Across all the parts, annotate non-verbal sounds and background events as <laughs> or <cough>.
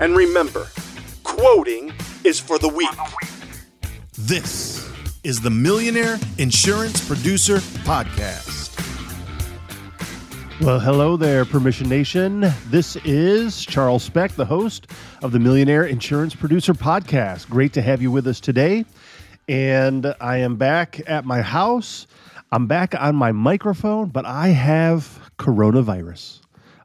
and remember quoting is for the weak. This is the Millionaire Insurance Producer Podcast. Well, hello there, Permission Nation. This is Charles Specht, the host of the Millionaire Insurance Producer Podcast. Great to have you with us today. And I am back at my house. I'm back on my microphone, but I have coronavirus.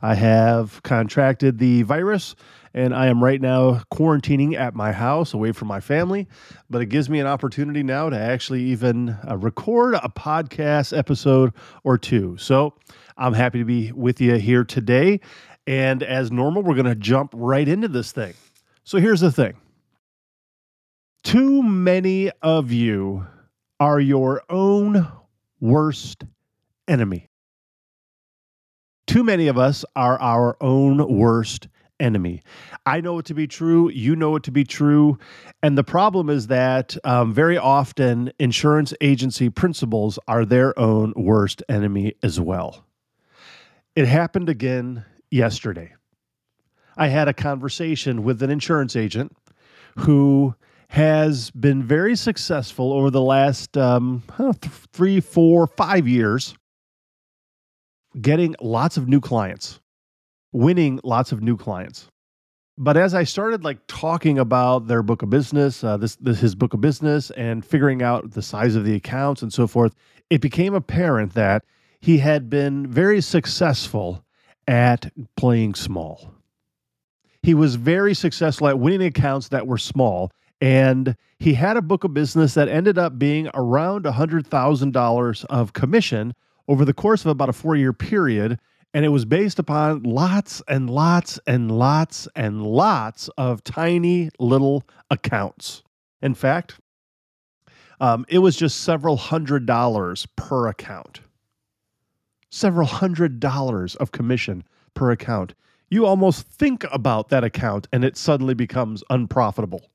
I have contracted the virus and I am right now quarantining at my house away from my family. But it gives me an opportunity now to actually even uh, record a podcast episode or two. So I'm happy to be with you here today. And as normal, we're going to jump right into this thing. So here's the thing too many of you are your own worst enemy. Too many of us are our own worst enemy. I know it to be true. You know it to be true. And the problem is that um, very often insurance agency principals are their own worst enemy as well. It happened again yesterday. I had a conversation with an insurance agent who has been very successful over the last um, three, four, five years getting lots of new clients, winning lots of new clients. But as I started like talking about their book of business, uh, this, this his book of business, and figuring out the size of the accounts and so forth, it became apparent that he had been very successful at playing small. He was very successful at winning accounts that were small. And he had a book of business that ended up being around $100,000 of commission over the course of about a four year period. And it was based upon lots and lots and lots and lots of tiny little accounts. In fact, um, it was just several hundred dollars per account several hundred dollars of commission per account. You almost think about that account and it suddenly becomes unprofitable.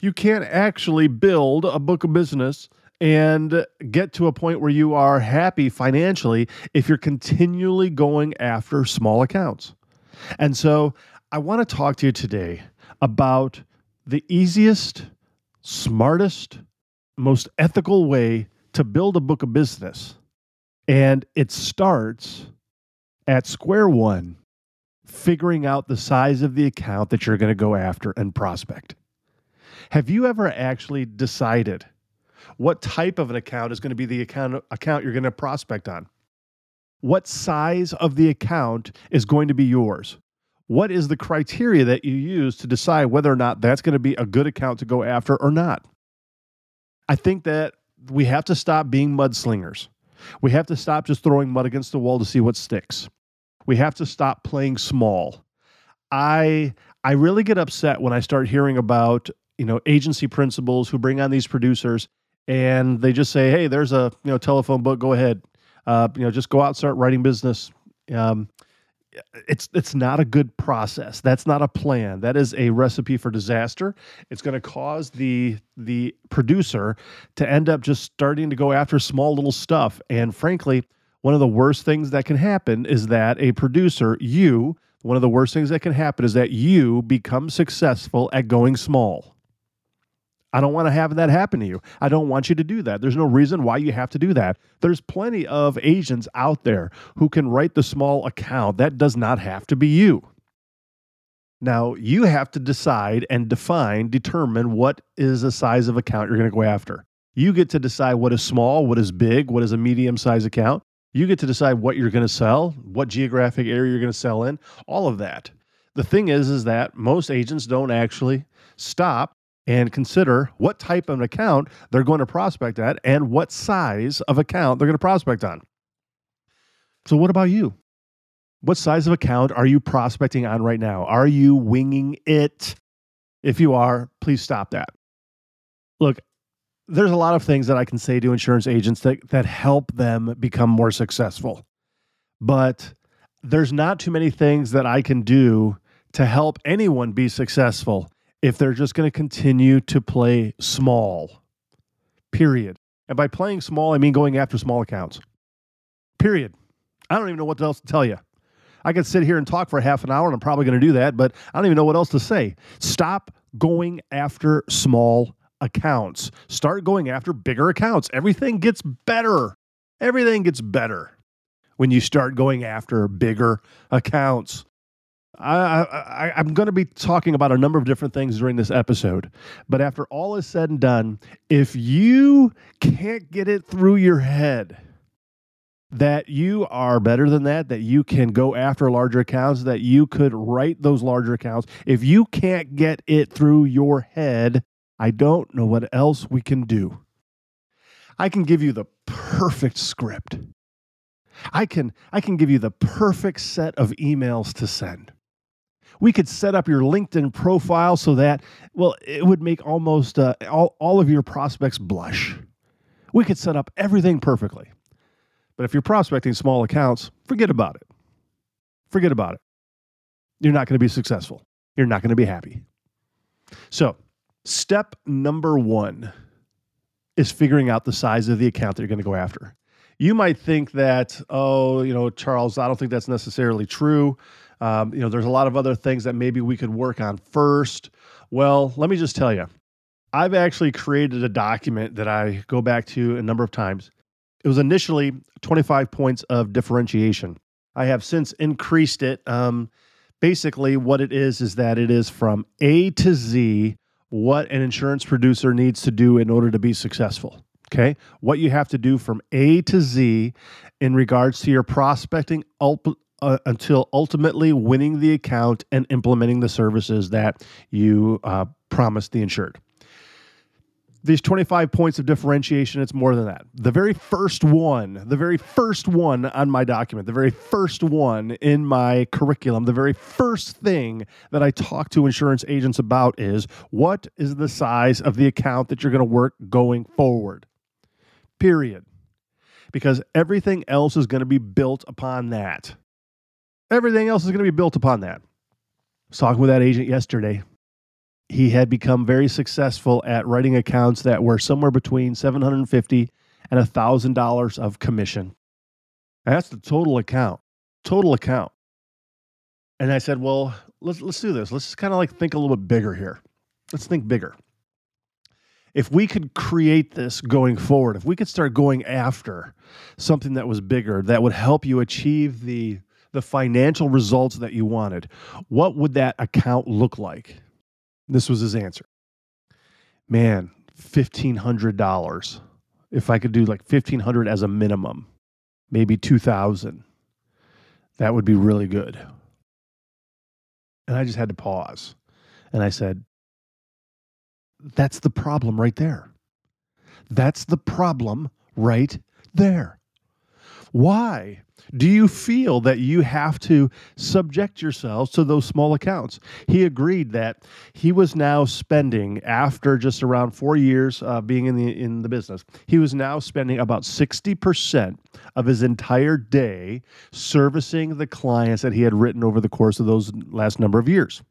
You can't actually build a book of business and get to a point where you are happy financially if you're continually going after small accounts. And so I want to talk to you today about the easiest, smartest, most ethical way to build a book of business and it starts at square one, figuring out the size of the account that you're going to go after and prospect. Have you ever actually decided what type of an account is going to be the account, account you're going to prospect on? What size of the account is going to be yours? What is the criteria that you use to decide whether or not that's going to be a good account to go after or not? I think that we have to stop being mudslingers. We have to stop just throwing mud against the wall to see what sticks. We have to stop playing small. I I really get upset when I start hearing about, you know, agency principals who bring on these producers and they just say, "Hey, there's a, you know, telephone book, go ahead. Uh, you know, just go out and start writing business." Um, it's it's not a good process. That's not a plan. That is a recipe for disaster. It's going to cause the the producer to end up just starting to go after small little stuff. And frankly, one of the worst things that can happen is that a producer, you, one of the worst things that can happen is that you become successful at going small. I don't want to have that happen to you. I don't want you to do that. There's no reason why you have to do that. There's plenty of agents out there who can write the small account. That does not have to be you. Now, you have to decide and define, determine what is the size of account you're going to go after. You get to decide what is small, what is big, what is a medium size account. You get to decide what you're going to sell, what geographic area you're going to sell in, all of that. The thing is is that most agents don't actually stop and consider what type of account they're going to prospect at and what size of account they're going to prospect on. So what about you? What size of account are you prospecting on right now? Are you winging it? If you are, please stop that. Look, there's a lot of things that I can say to insurance agents that, that help them become more successful. But there's not too many things that I can do to help anyone be successful if they're just going to continue to play small. Period. And by playing small, I mean going after small accounts. Period. I don't even know what else to tell you. I could sit here and talk for half an hour, and I'm probably going to do that, but I don't even know what else to say. Stop going after small accounts. Start going after bigger accounts. Everything gets better. Everything gets better when you start going after bigger accounts. I, am going to be talking about a number of different things during this episode, but after all is said and done, if you can't get it through your head that you are better than that, that you can go after larger accounts, that you could write those larger accounts, if you can't get it through your head, I don't know what else we can do. I can give you the perfect script. I can I can give you the perfect set of emails to send. We could set up your LinkedIn profile so that well it would make almost uh, all all of your prospects blush. We could set up everything perfectly. But if you're prospecting small accounts, forget about it. Forget about it. You're not going to be successful. You're not going to be happy. So, Step number one is figuring out the size of the account that you're going to go after. You might think that, oh, you know, Charles, I don't think that's necessarily true. Um, you know, there's a lot of other things that maybe we could work on first. Well, let me just tell you, I've actually created a document that I go back to a number of times. It was initially 25 points of differentiation. I have since increased it. Um, basically, what it is is that it is from A to Z what an insurance producer needs to do in order to be successful. Okay. What you have to do from A to Z in regards to your prospecting uh, until ultimately winning the account and implementing the services that you uh, promised the insured these 25 points of differentiation, it's more than that. The very first one, the very first one on my document, the very first one in my curriculum, the very first thing that I talk to insurance agents about is what is the size of the account that you're going to work going forward? Period. Because everything else is going to be built upon that. Everything else is going to be built upon that. I was talking with that agent yesterday he had become very successful at writing accounts that were somewhere between 750 and $1,000 of commission. That's the total account. Total account. And I said, well, let's, let's do this. Let's just kind of like think a little bit bigger here. Let's think bigger. If we could create this going forward, if we could start going after something that was bigger, that would help you achieve the, the financial results that you wanted, what would that account look like? This was his answer. Man, $1,500. If I could do like 1500 as a minimum, maybe 2000 that would be really good. And I just had to pause. And I said, That's the problem right there. That's the problem right there. Why do you feel that you have to subject yourselves to those small accounts? He agreed that he was now spending, after just around four years uh, being in the in the business, he was now spending about sixty percent of his entire day servicing the clients that he had written over the course of those last number of years.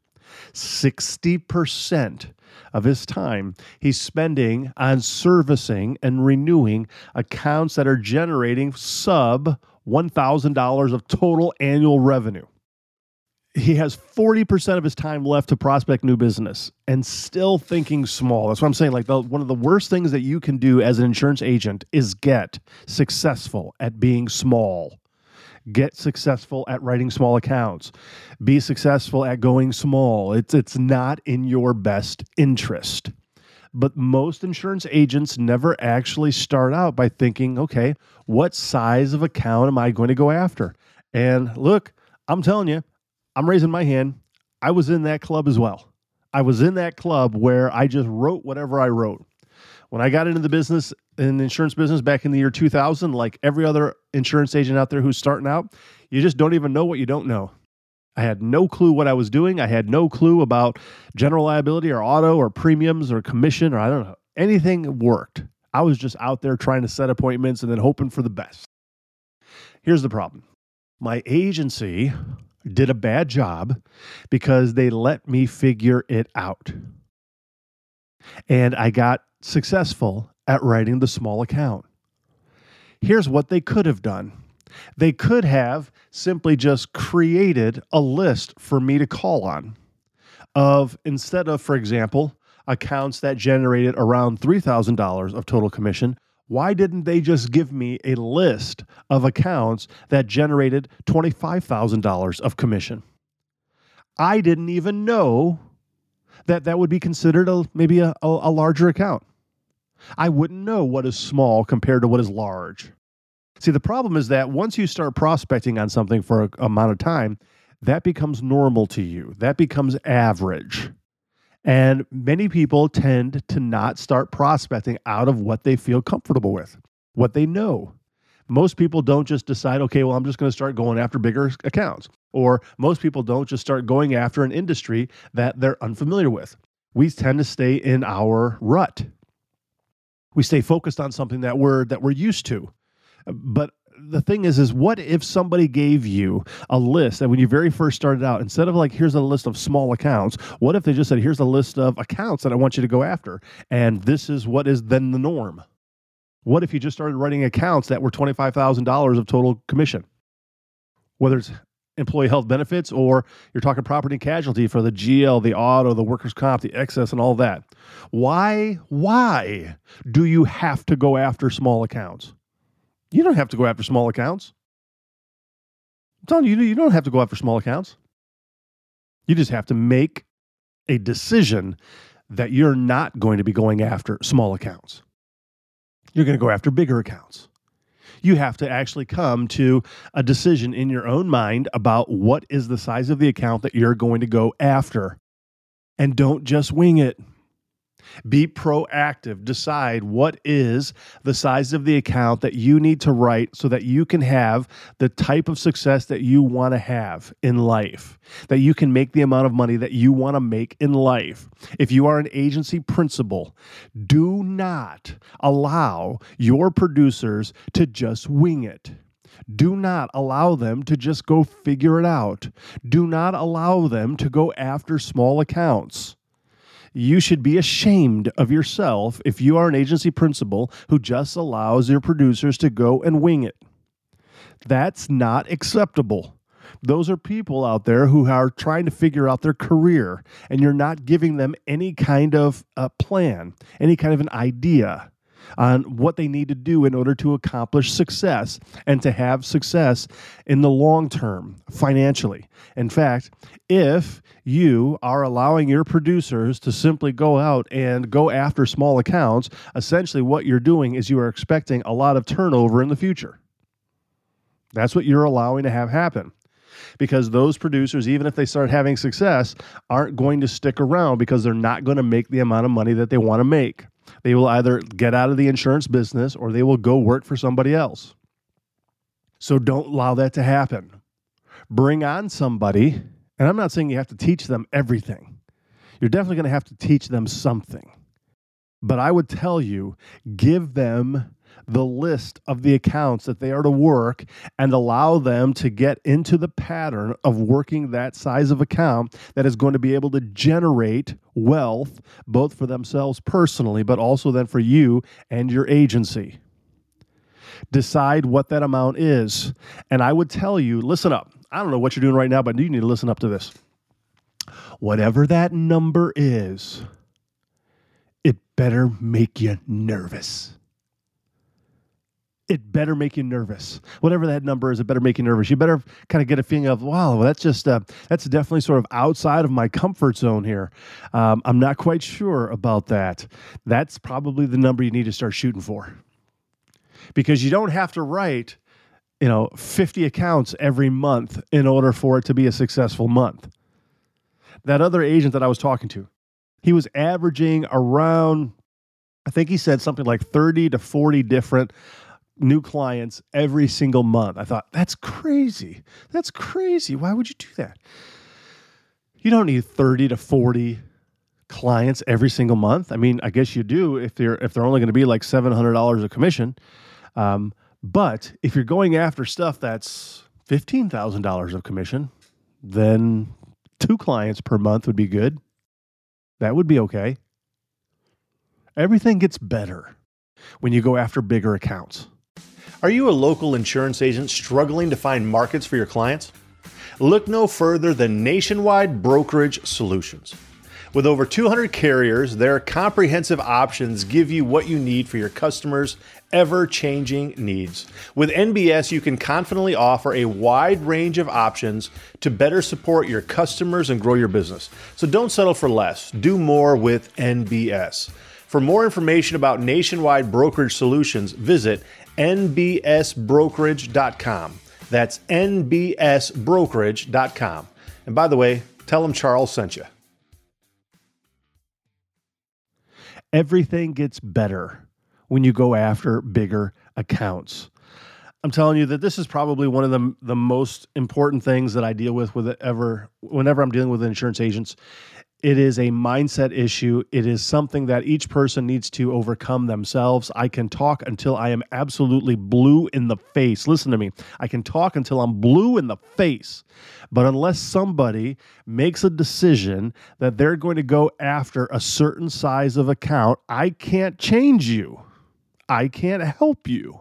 Sixty percent of his time he's spending on servicing and renewing accounts that are generating sub $1,000 of total annual revenue. He has 40% of his time left to prospect new business and still thinking small. That's what I'm saying. Like, the, one of the worst things that you can do as an insurance agent is get successful at being small. Get successful at writing small accounts. Be successful at going small. It's, it's not in your best interest. But most insurance agents never actually start out by thinking, okay, what size of account am I going to go after? And look, I'm telling you, I'm raising my hand. I was in that club as well. I was in that club where I just wrote whatever I wrote. When I got into the business, in the insurance business back in the year 2000, like every other insurance agent out there who's starting out, you just don't even know what you don't know. I had no clue what I was doing. I had no clue about general liability or auto or premiums or commission or I don't know. Anything worked. I was just out there trying to set appointments and then hoping for the best. Here's the problem my agency did a bad job because they let me figure it out. And I got successful at writing the small account. Here's what they could have done they could have simply just created a list for me to call on of instead of, for example, accounts that generated around $3,000 of total commission, why didn't they just give me a list of accounts that generated $25,000 of commission? I didn't even know that that would be considered a, maybe a, a, a larger account. I wouldn't know what is small compared to what is large. See, the problem is that once you start prospecting on something for an amount of time, that becomes normal to you. That becomes average. And many people tend to not start prospecting out of what they feel comfortable with, what they know. Most people don't just decide, okay, well, I'm just going to start going after bigger accounts. Or most people don't just start going after an industry that they're unfamiliar with. We tend to stay in our rut we stay focused on something that we're that we're used to but the thing is is what if somebody gave you a list and when you very first started out instead of like here's a list of small accounts what if they just said here's a list of accounts that i want you to go after and this is what is then the norm what if you just started writing accounts that were $25000 of total commission whether it's employee health benefits or you're talking property and casualty for the GL, the auto, the workers' comp, the excess, and all that. Why, why do you have to go after small accounts? You don't have to go after small accounts. I'm telling you, you don't have to go after small accounts. You just have to make a decision that you're not going to be going after small accounts. You're going to go after bigger accounts you have to actually come to a decision in your own mind about what is the size of the account that you're going to go after. And don't just wing it. Be proactive. Decide what is the size of the account that you need to write so that you can have the type of success that you want to have in life, that you can make the amount of money that you want to make in life. If you are an agency principal, do not allow your producers to just wing it. Do not allow them to just go figure it out. Do not allow them to go after small accounts. You should be ashamed of yourself if you are an agency principal who just allows your producers to go and wing it. That's not acceptable. Those are people out there who are trying to figure out their career, and you're not giving them any kind of a plan, any kind of an idea on what they need to do in order to accomplish success and to have success in the long term financially. In fact, if you are allowing your producers to simply go out and go after small accounts, essentially what you're doing is you are expecting a lot of turnover in the future. That's what you're allowing to have happen because those producers, even if they start having success, aren't going to stick around because they're not going to make the amount of money that they want to make. They will either get out of the insurance business or they will go work for somebody else. So don't allow that to happen. Bring on somebody, and I'm not saying you have to teach them everything. You're definitely going to have to teach them something. But I would tell you give them the list of the accounts that they are to work and allow them to get into the pattern of working that size of account that is going to be able to generate wealth both for themselves personally, but also then for you and your agency. Decide what that amount is. And I would tell you listen up. I don't know what you're doing right now, but you need to listen up to this. Whatever that number is, it better make you nervous. It better make you nervous. Whatever that number is, it better make you nervous. You better kind of get a feeling of, wow, that's just uh, that's definitely sort of outside of my comfort zone here. Um, I'm not quite sure about that. That's probably the number you need to start shooting for, because you don't have to write, you know, 50 accounts every month in order for it to be a successful month. That other agent that I was talking to, he was averaging around I think he said something like 30 to 40 different new clients every single month. I thought, that's crazy. That's crazy. Why would you do that? You don't need 30 to 40 clients every single month. I mean, I guess you do if they're if they're only going to be like $700 a commission. Um, but if you're going after stuff that's $15,000 of commission, then two clients per month would be good. That would be okay. Everything gets better when you go after bigger accounts. Are you a local insurance agent struggling to find markets for your clients? Look no further than Nationwide Brokerage Solutions. With over 200 carriers, their comprehensive options give you what you need for your customers' ever changing needs. With NBS, you can confidently offer a wide range of options to better support your customers and grow your business. So don't settle for less, do more with NBS. For more information about nationwide brokerage solutions, visit nbsbrokerage.com. That's nbsbrokerage.com. And by the way, tell them Charles sent you. Everything gets better when you go after bigger accounts. I'm telling you that this is probably one of the the most important things that I deal with with ever whenever I'm dealing with insurance agents it is a mindset issue. It is something that each person needs to overcome themselves. I can talk until I am absolutely blue in the face. Listen to me. I can talk until I'm blue in the face. But unless somebody makes a decision that they're going to go after a certain size of account, I can't change you. I can't help you.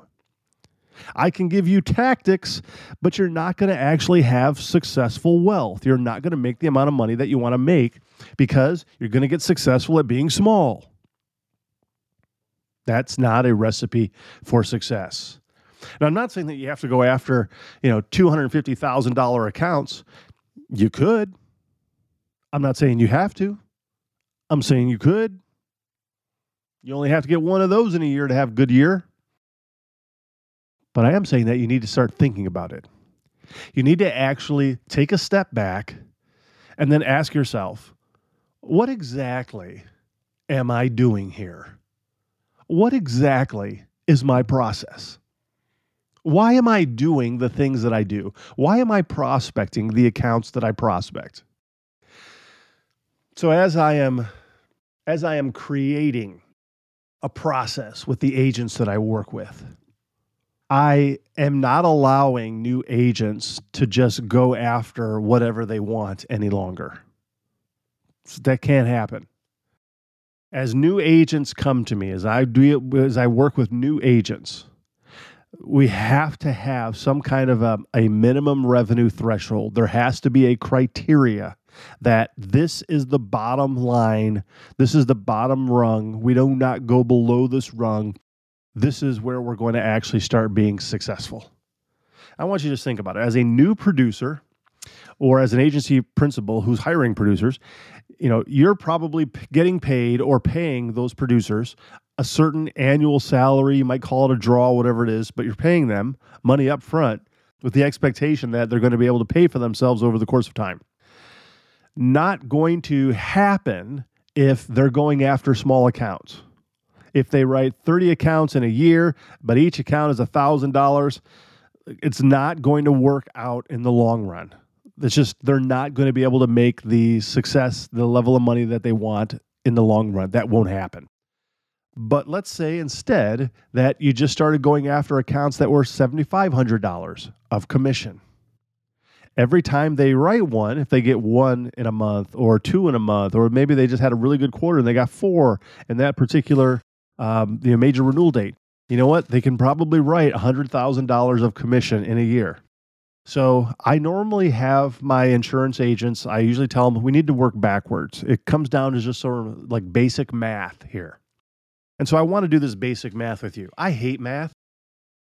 I can give you tactics, but you're not going to actually have successful wealth. You're not going to make the amount of money that you want to make because you're going to get successful at being small. That's not a recipe for success. Now, I'm not saying that you have to go after, you know, $250,000 accounts. You could. I'm not saying you have to. I'm saying you could. You only have to get one of those in a year to have a good year. But I am saying that you need to start thinking about it. You need to actually take a step back and then ask yourself, what exactly am I doing here? What exactly is my process? Why am I doing the things that I do? Why am I prospecting the accounts that I prospect? So as I am as I am creating a process with the agents that I work with, I am not allowing new agents to just go after whatever they want any longer. That can't happen. As new agents come to me, as I do, as I work with new agents, we have to have some kind of a, a minimum revenue threshold. There has to be a criteria that this is the bottom line. This is the bottom rung. We do not go below this rung. This is where we're going to actually start being successful. I want you to just think about it. As a new producer or as an agency principal who's hiring producers, you know, you're probably getting paid or paying those producers a certain annual salary. You might call it a draw, whatever it is, but you're paying them money up front with the expectation that they're going to be able to pay for themselves over the course of time. Not going to happen if they're going after small accounts. If they write 30 accounts in a year, but each account is $1,000, it's not going to work out in the long run. It's just they're not going to be able to make the success, the level of money that they want in the long run. That won't happen. But let's say instead that you just started going after accounts that were $7,500 of commission. Every time they write one, if they get one in a month or two in a month, or maybe they just had a really good quarter and they got four in that particular um, the major renewal date, you know what? They can probably write $100,000 of commission in a year. So I normally have my insurance agents, I usually tell them we need to work backwards. It comes down to just sort of like basic math here. And so I want to do this basic math with you. I hate math.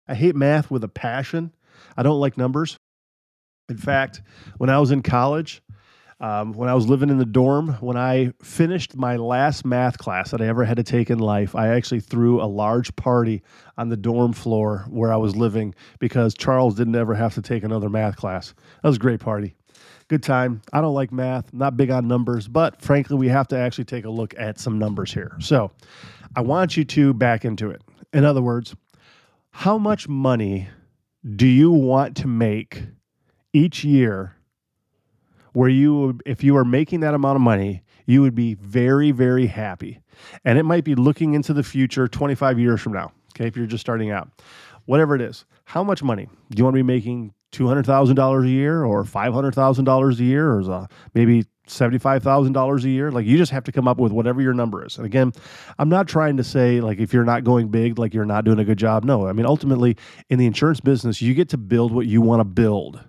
I hate math with a passion. I don't like numbers. In fact, when I was in college, um, when I was living in the dorm, when I finished my last math class that I ever had to take in life, I actually threw a large party on the dorm floor where I was living because Charles didn't ever have to take another math class. That was a great party. Good time. I don't like math, not big on numbers, but frankly, we have to actually take a look at some numbers here. So I want you to back into it. In other words, how much money do you want to make each year where you if you are making that amount of money you would be very very happy and it might be looking into the future 25 years from now okay if you're just starting out whatever it is how much money do you want to be making $200000 a year or $500000 a year or uh, maybe $75,000 a year. Like you just have to come up with whatever your number is. And again, I'm not trying to say like if you're not going big, like you're not doing a good job. No, I mean, ultimately in the insurance business, you get to build what you want to build.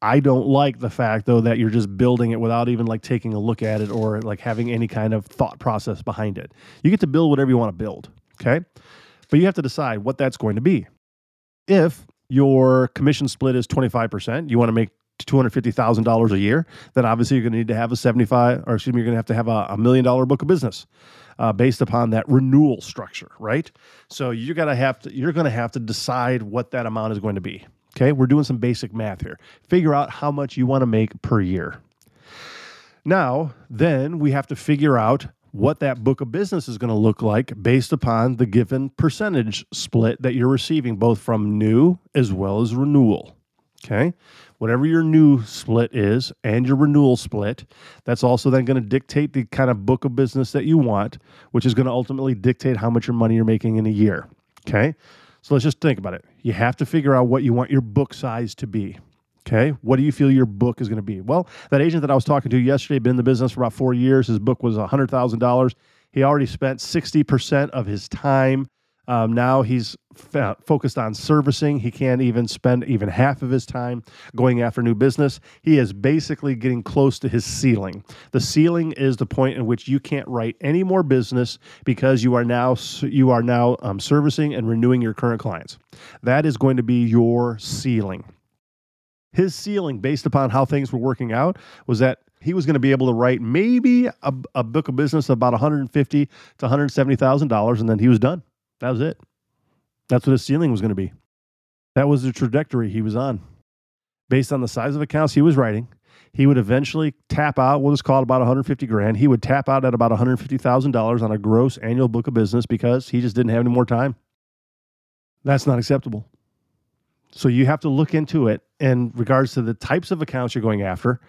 I don't like the fact though that you're just building it without even like taking a look at it or like having any kind of thought process behind it. You get to build whatever you want to build, okay? But you have to decide what that's going to be. If your commission split is 25%, you want to make $250,000 a year, then obviously you're going to need to have a 75 or excuse me, you're going to have to have a, a million dollar book of business. Uh, based upon that renewal structure, right? So you got to have to you're going to have to decide what that amount is going to be. Okay, we're doing some basic math here. Figure out how much you want to make per year. Now, then we have to figure out what that book of business is going to look like based upon the given percentage split that you're receiving, both from new as well as renewal. Okay, whatever your new split is and your renewal split, that's also then going to dictate the kind of book of business that you want, which is going to ultimately dictate how much your money you're making in a year. Okay, so let's just think about it. You have to figure out what you want your book size to be. Okay. What do you feel your book is going to be? Well, that agent that I was talking to yesterday, been in the business for about four years. His book was $100,000. He already spent 60% of his time um, now he's f- focused on servicing. He can't even spend even half of his time going after new business. He is basically getting close to his ceiling. The ceiling is the point in which you can't write any more business because you are now you are now um, servicing and renewing your current clients. That is going to be your ceiling. His ceiling, based upon how things were working out, was that he was going to be able to write maybe a, a book of business about 150 to 170 thousand dollars, and then he was done. That was it. That's what his ceiling was going to be. That was the trajectory he was on. Based on the size of accounts he was writing, he would eventually tap out what was called about 150 grand. He would tap out at about $150,000 on a gross annual book of business because he just didn't have any more time. That's not acceptable. So you have to look into it in regards to the types of accounts you're going after.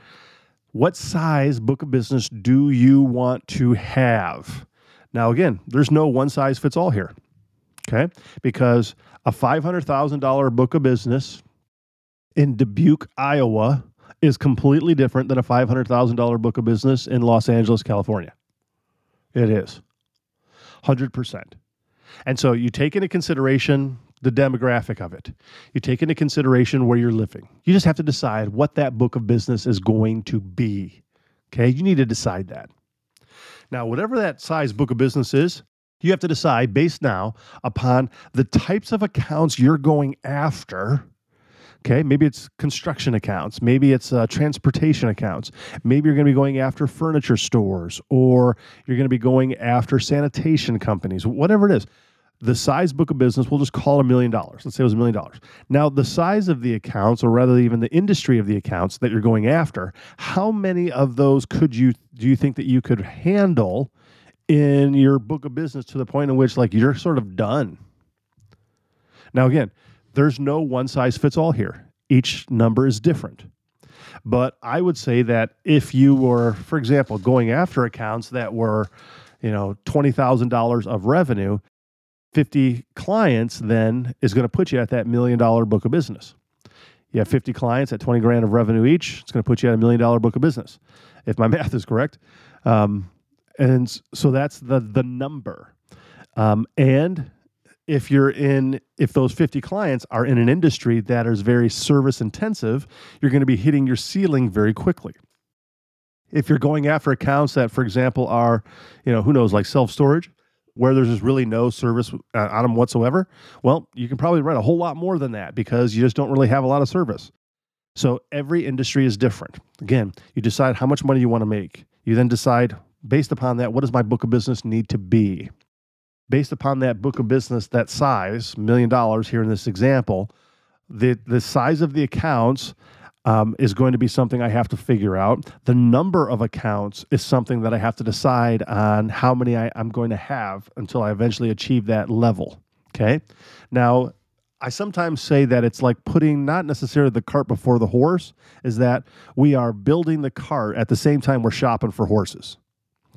What size book of business do you want to have? Now, again, there's no one size fits all here okay? Because a $500,000 book of business in Dubuque, Iowa is completely different than a $500,000 book of business in Los Angeles, California. It is 100%. And so you take into consideration the demographic of it. You take into consideration where you're living. You just have to decide what that book of business is going to be. Okay? You need to decide that. Now, whatever that size book of business is, you have to decide based now upon the types of accounts you're going after. Okay, maybe it's construction accounts, maybe it's uh, transportation accounts, maybe you're going to be going after furniture stores, or you're going to be going after sanitation companies, whatever it is. The size book of business, we'll just call a million dollars. Let's say it was a million dollars. Now, the size of the accounts, or rather even the industry of the accounts that you're going after, how many of those could you do you think that you could handle in your book of business to the point in which like you're sort of done. Now again, there's no one size fits all here. Each number is different. But I would say that if you were, for example, going after accounts that were, you know, $20,000 of revenue, 50 clients then is going to put you at that million dollar book of business. You have 50 clients at 20 grand of revenue each, it's going to put you at a million dollar book of business, if my <laughs> math is correct. Um, and so that's the the number. Um, and if you're in if those 50 clients are in an industry that is very service intensive you're going to be hitting your ceiling very quickly if you're going after accounts that for example are you know who knows like self storage where there's just really no service uh, on them whatsoever, well, you can probably write a whole lot more than that because you just don't really have a lot of service. So every industry is different. Again, you decide how much money you want to make. You then decide, based upon that, what does my book of business need to be? Based upon that book of business, that size, million dollars here in this example, the, the size of the accounts um, is going to be something I have to figure out. The number of accounts is something that I have to decide on how many I, I'm going to have until I eventually achieve that level. Okay. Now, I sometimes say that it's like putting not necessarily the cart before the horse, is that we are building the cart at the same time we're shopping for horses.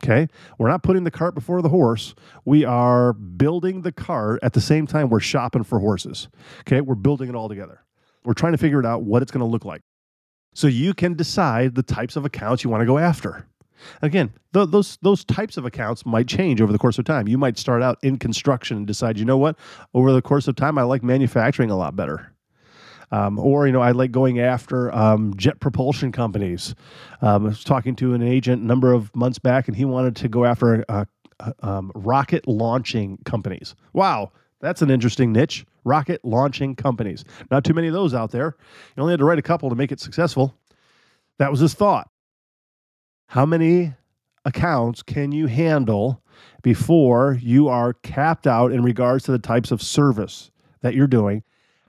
Okay. We're not putting the cart before the horse. We are building the cart at the same time we're shopping for horses. Okay. We're building it all together. We're trying to figure it out what it's going to look like. So you can decide the types of accounts you want to go after. Again, th- those those types of accounts might change over the course of time. You might start out in construction and decide, you know what, over the course of time, I like manufacturing a lot better. Um, or you know, I like going after um, jet propulsion companies. Um, I was talking to an agent a number of months back, and he wanted to go after uh, uh, um, rocket launching companies. Wow, that's an interesting niche. Rocket launching companies. Not too many of those out there. You only had to write a couple to make it successful. That was his thought. How many accounts can you handle before you are capped out in regards to the types of service that you're doing?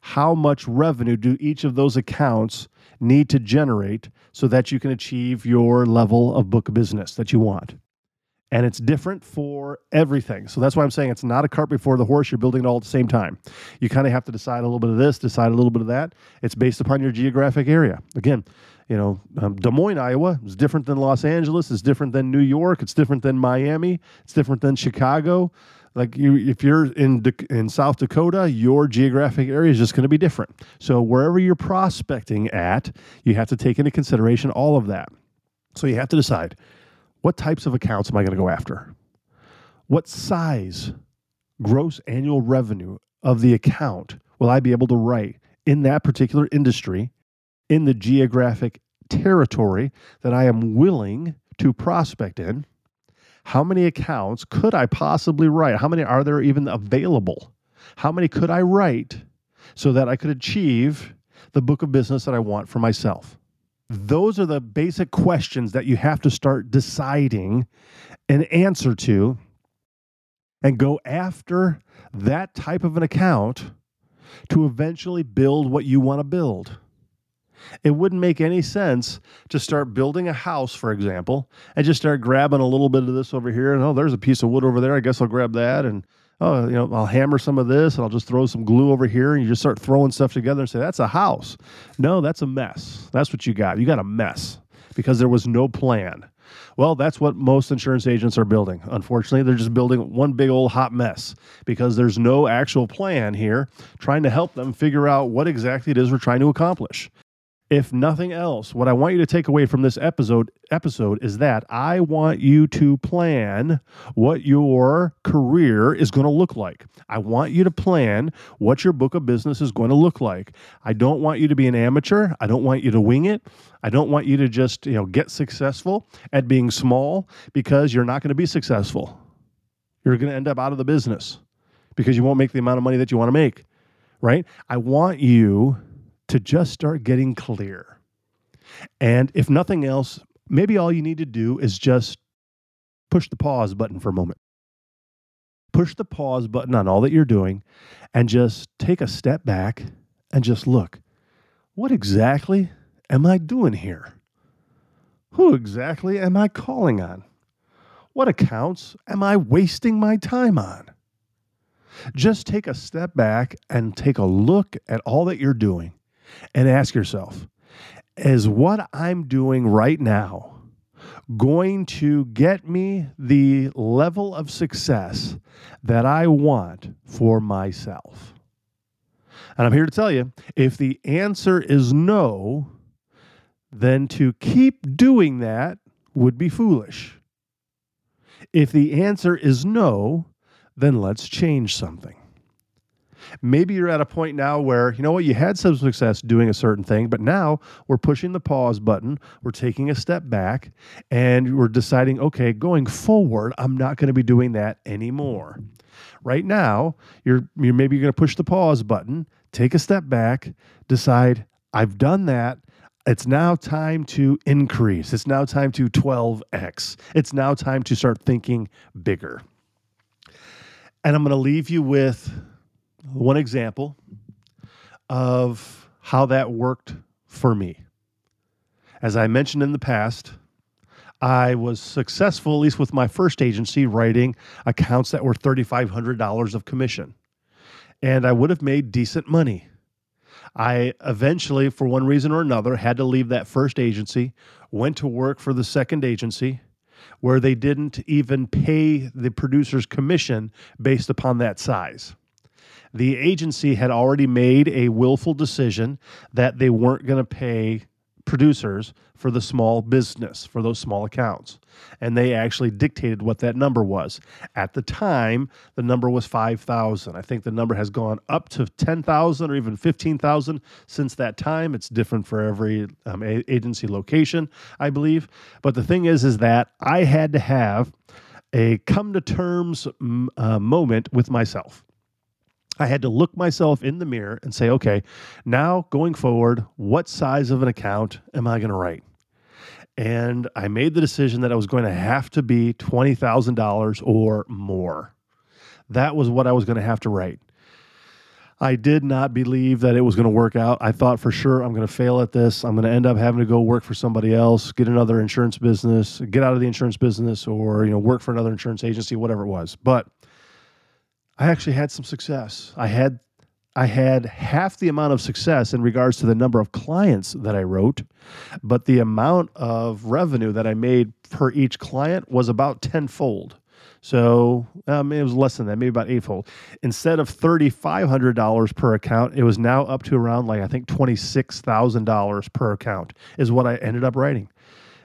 How much revenue do each of those accounts need to generate so that you can achieve your level of book business that you want? and it's different for everything. So that's why I'm saying it's not a cart before the horse. You're building it all at the same time. You kind of have to decide a little bit of this, decide a little bit of that. It's based upon your geographic area. Again, you know, um, Des Moines, Iowa is different than Los Angeles. It's different than New York. It's different than Miami. It's different than Chicago. Like you, if you're in in South Dakota, your geographic area is just going to be different. So wherever you're prospecting at, you have to take into consideration all of that. So you have to decide what types of accounts am I going to go after? What size gross annual revenue of the account will I be able to write in that particular industry, in the geographic territory that I am willing to prospect in? How many accounts could I possibly write? How many are there even available? How many could I write so that I could achieve the book of business that I want for myself? Those are the basic questions that you have to start deciding an answer to and go after that type of an account to eventually build what you want to build. It wouldn't make any sense to start building a house, for example, and just start grabbing a little bit of this over here. And oh, there's a piece of wood over there. I guess I'll grab that. And oh, you know, I'll hammer some of this and I'll just throw some glue over here and you just start throwing stuff together and say, that's a house. No, that's a mess. That's what you got. You got a mess because there was no plan. Well, that's what most insurance agents are building. Unfortunately, they're just building one big old hot mess because there's no actual plan here trying to help them figure out what exactly it is we're trying to accomplish if nothing else, what I want you to take away from this episode episode is that I want you to plan what your career is going to look like. I want you to plan what your book of business is going to look like. I don't want you to be an amateur. I don't want you to wing it. I don't want you to just, you know, get successful at being small because you're not going to be successful. You're going to end up out of the business because you won't make the amount of money that you want to make, right? I want you to just start getting clear. And if nothing else, maybe all you need to do is just push the pause button for a moment. Push the pause button on all that you're doing and just take a step back and just look. What exactly am I doing here? Who exactly am I calling on? What accounts am I wasting my time on? Just take a step back and take a look at all that you're doing and ask yourself is what I'm doing right now going to get me the level of success that I want for myself? And I'm here to tell you if the answer is no, then to keep doing that would be foolish. If the answer is no, then let's change something. Maybe you're at a point now where, you know what, you had some success doing a certain thing, but now we're pushing the pause button, we're taking a step back, and we're deciding, okay, going forward, I'm not going to be doing that anymore. Right now, you're, you're maybe going to push the pause button, take a step back, decide, I've done that. It's now time to increase. It's now time to 12x. It's now time to start thinking bigger. And I'm going to leave you with one example of how that worked for me. As I mentioned in the past, I was successful, at least with my first agency, writing accounts that were $3,500 of commission. And I would have made decent money. I eventually, for one reason or another, had to leave that first agency, went to work for the second agency, where they didn't even pay the producer's commission based upon that size. The agency had already made a willful decision that they weren't going to pay producers for the small business, for those small accounts. And they actually dictated what that number was. At the time, the number was 5,000. I think the number has gone up to 10,000 or even 15,000 since that time. It's different for every um, a- agency location, I believe. But the thing is, is that I had to have a come to terms uh, moment with myself. I had to look myself in the mirror and say, okay, now going forward, what size of an account am I going to write? And I made the decision that I was going to have to be $20,000 or more. That was what I was going to have to write. I did not believe that it was going to work out. I thought for sure I'm going to fail at this. I'm going to end up having to go work for somebody else, get another insurance business, get out of the insurance business or, you know, work for another insurance agency, whatever it was. But I actually had some success. I had I had half the amount of success in regards to the number of clients that I wrote, but the amount of revenue that I made per each client was about tenfold. So um, it was less than that, maybe about eightfold. Instead of thirty five hundred dollars per account, it was now up to around like I think twenty six thousand dollars per account is what I ended up writing,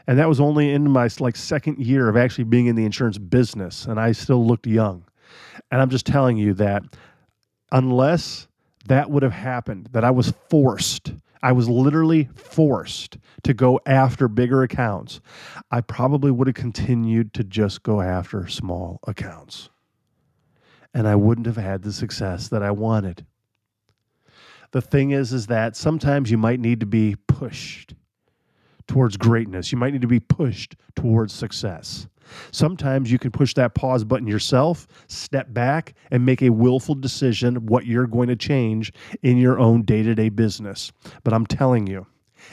and that was only in my like second year of actually being in the insurance business, and I still looked young. And I'm just telling you that unless that would have happened, that I was forced, I was literally forced to go after bigger accounts, I probably would have continued to just go after small accounts. And I wouldn't have had the success that I wanted. The thing is, is that sometimes you might need to be pushed towards greatness. You might need to be pushed towards success. Sometimes you can push that pause button yourself, step back, and make a willful decision what you're going to change in your own day to day business. But I'm telling you,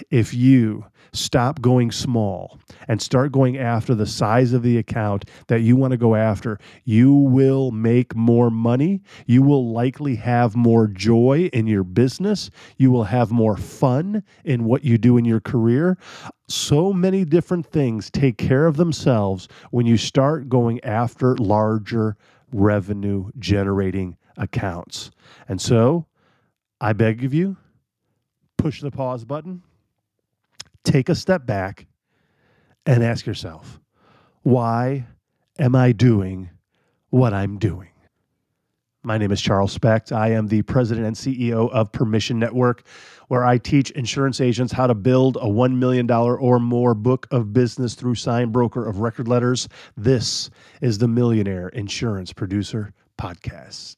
if you stop going small and start going after the size of the account that you want to go after, you will make more money. You will likely have more joy in your business. You will have more fun in what you do in your career. So many different things take care of themselves when you start going after larger revenue generating accounts. And so I beg of you, push the pause button take a step back and ask yourself, why am I doing what I'm doing? My name is Charles Specht. I am the president and CEO of Permission Network, where I teach insurance agents how to build a $1 million or more book of business through sign broker of record letters. This is the Millionaire Insurance Producer Podcast.